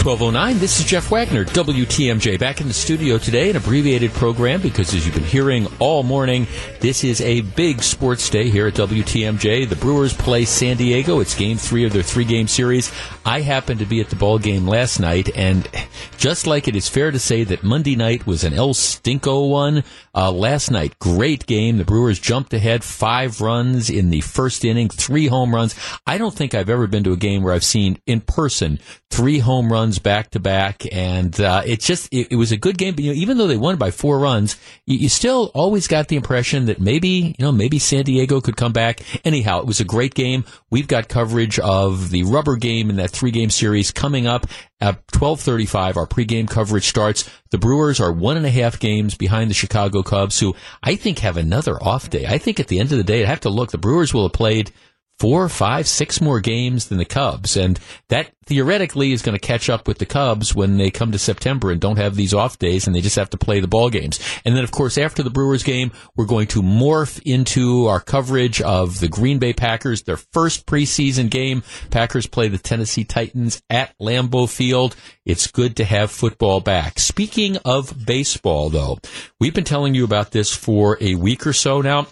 1209. This is Jeff Wagner, WTMJ, back in the studio today, an abbreviated program because as you've been hearing all morning, this is a big sports day here at WTMJ. The Brewers play San Diego. It's game three of their three game series. I happened to be at the ball game last night, and just like it is fair to say that Monday night was an El Stinko one, uh, last night, great game. The Brewers jumped ahead five runs in the first inning, three home runs. I don't think I've ever been to a game where I've seen in person three home runs back to back, and uh, it just it, it, was a good game. But you know, even though they won by four runs, you, you, still always got the impression that maybe you know maybe San Diego could come back. Anyhow, it was a great game. We've got coverage of the rubber game in that three game series coming up at twelve thirty five. Our pregame coverage starts. The Brewers are one and a half games behind the Chicago Cubs, who I think have another off day. I think at the end of the day, I have to look. The Brewers will have played four, five, six more games than the Cubs. And that theoretically is going to catch up with the Cubs when they come to September and don't have these off days and they just have to play the ball games. And then, of course, after the Brewers game, we're going to morph into our coverage of the Green Bay Packers, their first preseason game. Packers play the Tennessee Titans at Lambeau Field. It's good to have football back. Speaking of baseball, though, we've been telling you about this for a week or so now.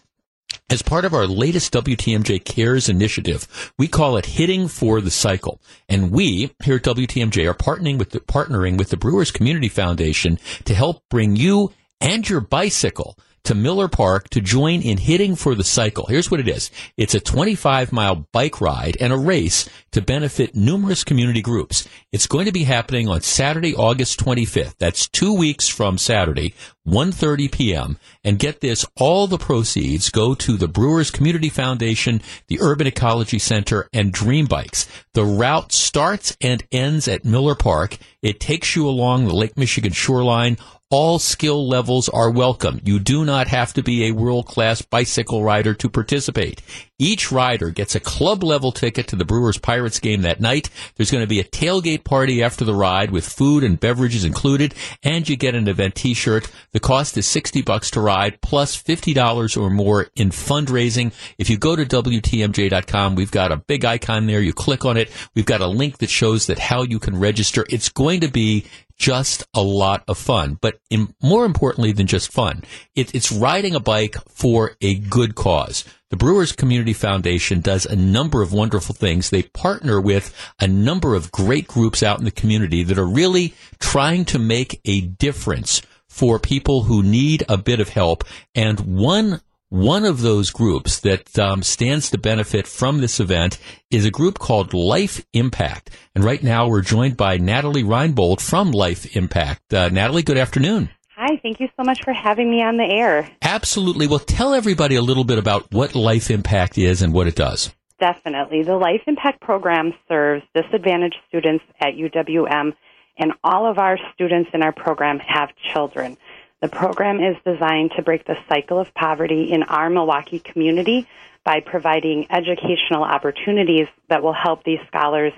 As part of our latest WTMJ Cares initiative, we call it Hitting for the Cycle. And we here at WTMJ are partnering with the, partnering with the Brewers Community Foundation to help bring you and your bicycle to Miller Park to join in hitting for the cycle. Here's what it is. It's a 25 mile bike ride and a race to benefit numerous community groups. It's going to be happening on Saturday, August 25th. That's two weeks from Saturday, 1.30 p.m. And get this, all the proceeds go to the Brewers Community Foundation, the Urban Ecology Center, and Dream Bikes. The route starts and ends at Miller Park. It takes you along the Lake Michigan shoreline all skill levels are welcome. You do not have to be a world class bicycle rider to participate. Each rider gets a club level ticket to the Brewers Pirates game that night. There's going to be a tailgate party after the ride with food and beverages included, and you get an event t-shirt. The cost is 60 bucks to ride plus $50 or more in fundraising. If you go to WTMJ.com, we've got a big icon there. You click on it. We've got a link that shows that how you can register. It's going to be just a lot of fun. But in, more importantly than just fun, it, it's riding a bike for a good cause. The Brewers Community Foundation does a number of wonderful things. They partner with a number of great groups out in the community that are really trying to make a difference for people who need a bit of help. And one one of those groups that um, stands to benefit from this event is a group called Life Impact. And right now we're joined by Natalie Reinbold from Life Impact. Uh, Natalie, good afternoon. Hi, thank you so much for having me on the air. Absolutely. Well, tell everybody a little bit about what Life Impact is and what it does. Definitely. The Life Impact program serves disadvantaged students at UWM, and all of our students in our program have children. The program is designed to break the cycle of poverty in our Milwaukee community by providing educational opportunities that will help these scholars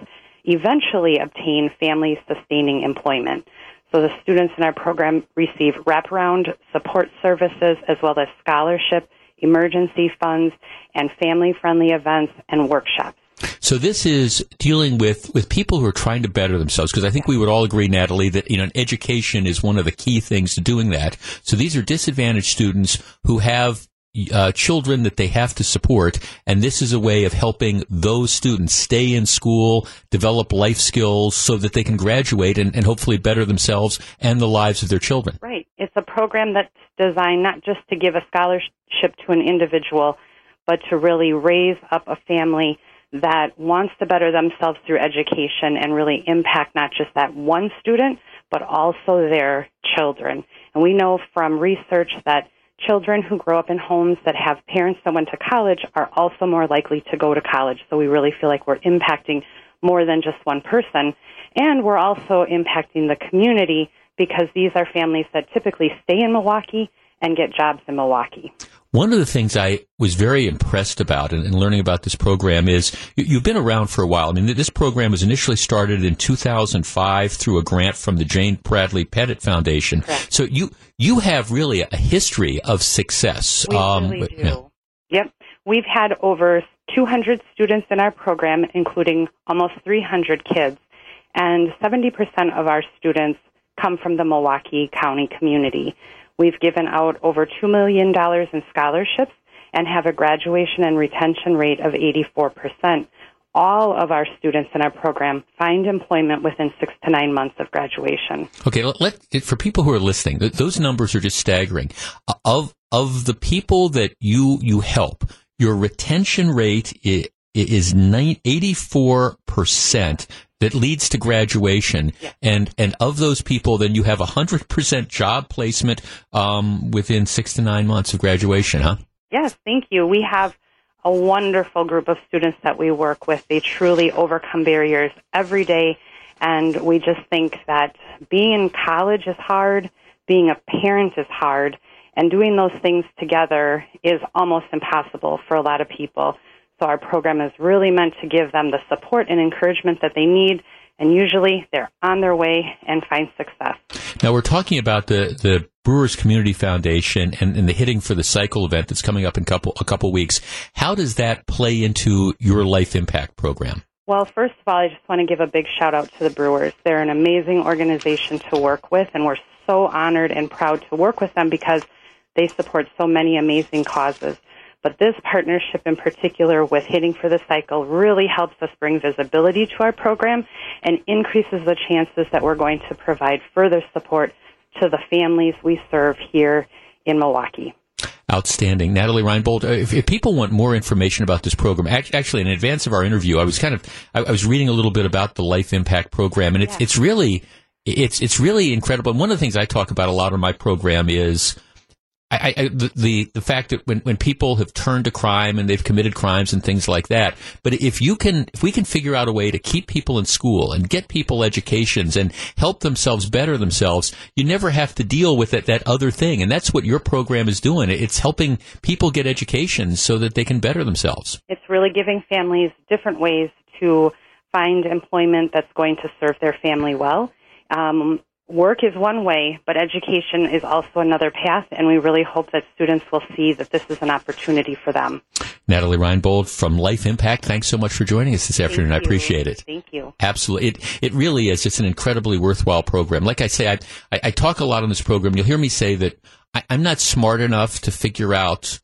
eventually obtain family sustaining employment. So the students in our program receive wraparound support services as well as scholarship, emergency funds, and family friendly events and workshops. So this is dealing with, with people who are trying to better themselves because I think we would all agree, Natalie, that you know education is one of the key things to doing that. So these are disadvantaged students who have uh, children that they have to support, and this is a way of helping those students stay in school, develop life skills, so that they can graduate and, and hopefully better themselves and the lives of their children. Right. It's a program that's designed not just to give a scholarship to an individual, but to really raise up a family that wants to better themselves through education and really impact not just that one student, but also their children. And we know from research that children who grow up in homes that have parents that went to college are also more likely to go to college. So we really feel like we're impacting more than just one person. And we're also impacting the community because these are families that typically stay in Milwaukee and get jobs in Milwaukee. One of the things I was very impressed about in, in learning about this program is you, have been around for a while. I mean, this program was initially started in 2005 through a grant from the Jane Bradley Pettit Foundation. Correct. So you you have really a history of success. We um, really do. Yep, we've had over 200 students in our program, including almost 300 kids. And 70% of our students come from the Milwaukee County community. We've given out over $2 million in scholarships and have a graduation and retention rate of 84%. All of our students in our program find employment within six to nine months of graduation. Okay, let, for people who are listening, those numbers are just staggering. Uh, of of the people that you you help, your retention rate is, is 84 percent that leads to graduation. Yeah. And, and of those people, then you have a hundred percent job placement, um, within six to nine months of graduation, huh? Yes, thank you. We have a wonderful group of students that we work with. They truly overcome barriers every day. And we just think that being in college is hard, being a parent is hard, and doing those things together is almost impossible for a lot of people. So our program is really meant to give them the support and encouragement that they need and usually they're on their way and find success. Now we're talking about the, the Brewers Community Foundation and, and, the hitting for the cycle event that's coming up in couple a couple weeks. How does that play into your life impact program? Well, first of all, I just want to give a big shout out to the Brewers. They're an amazing organization to work with, and we're so honored and proud to work with them because they support so many amazing causes. But this partnership in particular with Hitting for the Cycle really helps us bring visibility to our program and increases the chances that we're going to provide further support to the families we serve here in Milwaukee. Outstanding. Natalie Reinbold, uh, if, if, people want more information about this program, actually in advance of our interview, I was kind of, I, I was reading a little bit about the Life Impact program and it's, yeah. it's really, it's, it's really incredible. And one of the things I talk about a lot on my program is, I, I, the the fact that when, when people have turned to crime and they've committed crimes and things like that, but if you can if we can figure out a way to keep people in school and get people educations and help themselves better themselves, you never have to deal with that that other thing, and that's what your program is doing. It's helping people get education so that they can better themselves. It's really giving families different ways to find employment that's going to serve their family well. Um, work is one way, but education is also another path, and we really hope that students will see that this is an opportunity for them. Natalie Reinbold from Life Impact, thanks so much for joining us this Thank afternoon. You. I appreciate it. Thank you. Absolutely. It, it really is. It's an incredibly worthwhile program. Like I say, I, I, I talk a lot on this program. You'll hear me say that I, I'm not smart enough to figure out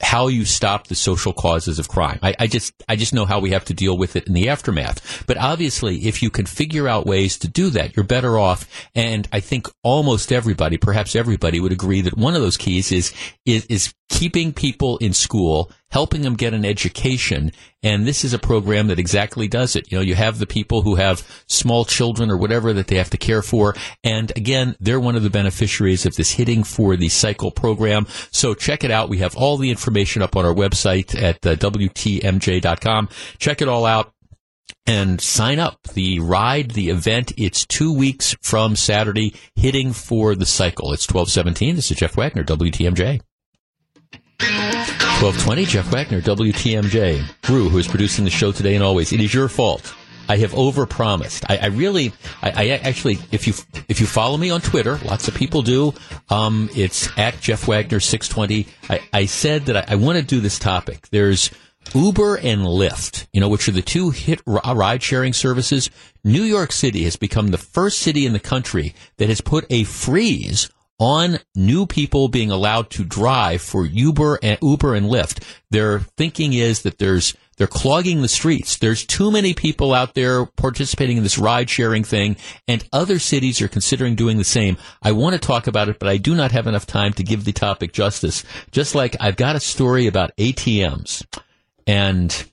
how you stop the social causes of crime. I, I, just I just know how we have to deal with it in the aftermath. But obviously, if you can figure out ways to do that, you're better off. And I think almost everybody, perhaps everybody, would agree that one of those keys is is, is keeping people in school, helping them get an education. And this is a program that exactly does it. You know, you have the people who have small children or whatever that they have to care for. And again, they're one of the beneficiaries of this hitting for the cycle program. So check it out. We have all the information up on our website at uh, WTMJ.com. Check it all out and sign up. The ride, the event, it's two weeks from Saturday, hitting for the cycle. It's 1217. This is Jeff Wagner, WTMJ. 1220, Jeff Wagner, WTMJ. Brew, who is producing the show today and always. It is your fault. I have overpromised. I, I really, I, I, actually, if you if you follow me on Twitter, lots of people do. Um, it's at Jeff Wagner six twenty. I, I said that I, I want to do this topic. There's Uber and Lyft, you know, which are the two hit ride sharing services. New York City has become the first city in the country that has put a freeze on new people being allowed to drive for Uber and Uber and Lyft. Their thinking is that there's they're clogging the streets. There's too many people out there participating in this ride sharing thing, and other cities are considering doing the same. I want to talk about it, but I do not have enough time to give the topic justice. Just like I've got a story about ATMs, and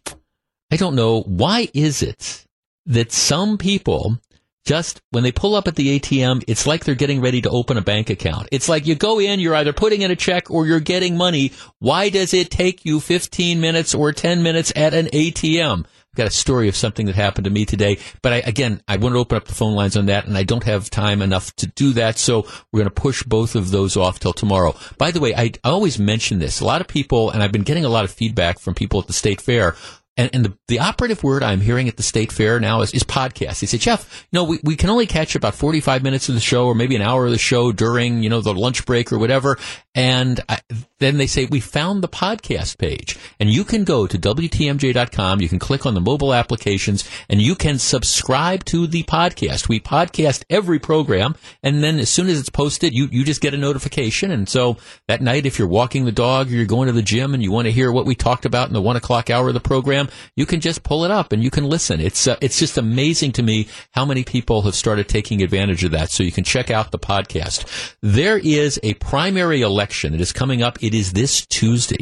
I don't know why is it that some people just when they pull up at the ATM, it's like they're getting ready to open a bank account. It's like you go in, you're either putting in a check or you're getting money. Why does it take you 15 minutes or 10 minutes at an ATM? I've got a story of something that happened to me today, but I, again, I want to open up the phone lines on that and I don't have time enough to do that. So we're going to push both of those off till tomorrow. By the way, I, I always mention this. A lot of people, and I've been getting a lot of feedback from people at the state fair and, and the, the operative word I'm hearing at the state fair now is, is podcast. They say, Jeff, know, we, we can only catch about 45 minutes of the show or maybe an hour of the show during, you know, the lunch break or whatever. And I, then they say, we found the podcast page. And you can go to WTMJ.com. You can click on the mobile applications and you can subscribe to the podcast. We podcast every program. And then as soon as it's posted, you, you just get a notification. And so that night, if you're walking the dog or you're going to the gym and you want to hear what we talked about in the one o'clock hour of the program, you can just pull it up and you can listen. It's, uh, it's just amazing to me how many people have started taking advantage of that. So you can check out the podcast. There is a primary election. It is coming up. It is this Tuesday.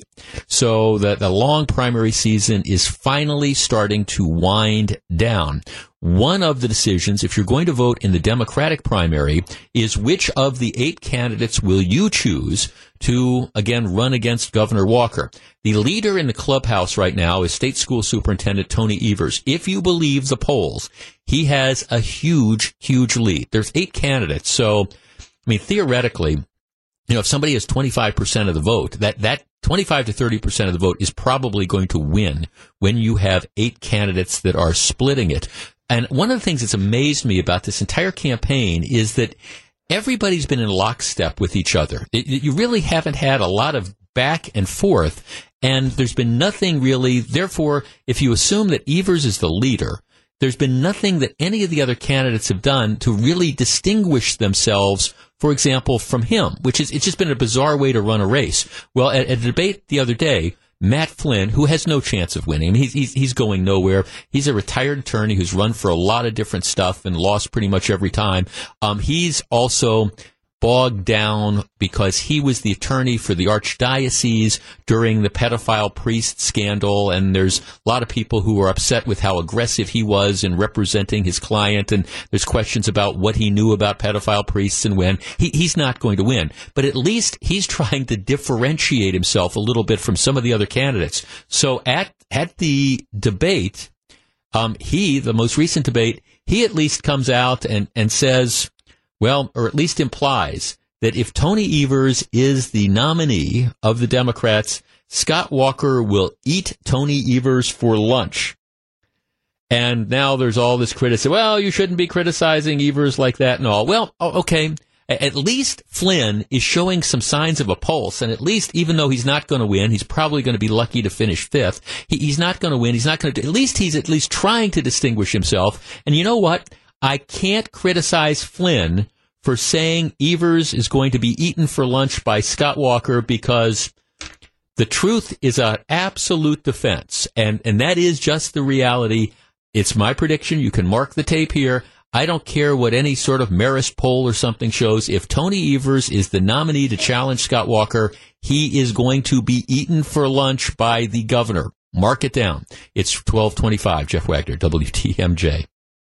So the, the long primary season is finally starting to wind down. One of the decisions, if you're going to vote in the Democratic primary, is which of the eight candidates will you choose to, again, run against Governor Walker. The leader in the clubhouse right now is State School Superintendent Tony Evers. If you believe the polls, he has a huge, huge lead. There's eight candidates. So, I mean, theoretically, you know, if somebody has 25% of the vote, that, that 25 to 30% of the vote is probably going to win when you have eight candidates that are splitting it. And one of the things that's amazed me about this entire campaign is that everybody's been in lockstep with each other. It, you really haven't had a lot of back and forth, and there's been nothing really. Therefore, if you assume that Evers is the leader, there's been nothing that any of the other candidates have done to really distinguish themselves for example, from him, which is, it's just been a bizarre way to run a race. Well, at, at a debate the other day, Matt Flynn, who has no chance of winning. I mean, he's, he's, he's going nowhere. He's a retired attorney who's run for a lot of different stuff and lost pretty much every time. Um, he's also bogged down because he was the attorney for the archdiocese during the pedophile priest scandal. And there's a lot of people who are upset with how aggressive he was in representing his client. And there's questions about what he knew about pedophile priests and when. He, he's not going to win. But at least he's trying to differentiate himself a little bit from some of the other candidates. So at, at the debate, um, he, the most recent debate, he at least comes out and, and says, well, or at least implies that if Tony Evers is the nominee of the Democrats, Scott Walker will eat Tony Evers for lunch. And now there's all this criticism. Well, you shouldn't be criticizing Evers like that and all. Well, oh, okay. At least Flynn is showing some signs of a pulse, and at least, even though he's not going to win, he's probably going to be lucky to finish fifth. He, he's not going to win. He's not going to. At least he's at least trying to distinguish himself. And you know what? I can't criticize Flynn for saying Evers is going to be eaten for lunch by Scott Walker because the truth is an absolute defense. And, and that is just the reality. It's my prediction. You can mark the tape here. I don't care what any sort of Marist poll or something shows. If Tony Evers is the nominee to challenge Scott Walker, he is going to be eaten for lunch by the governor. Mark it down. It's 1225. Jeff Wagner, WTMJ.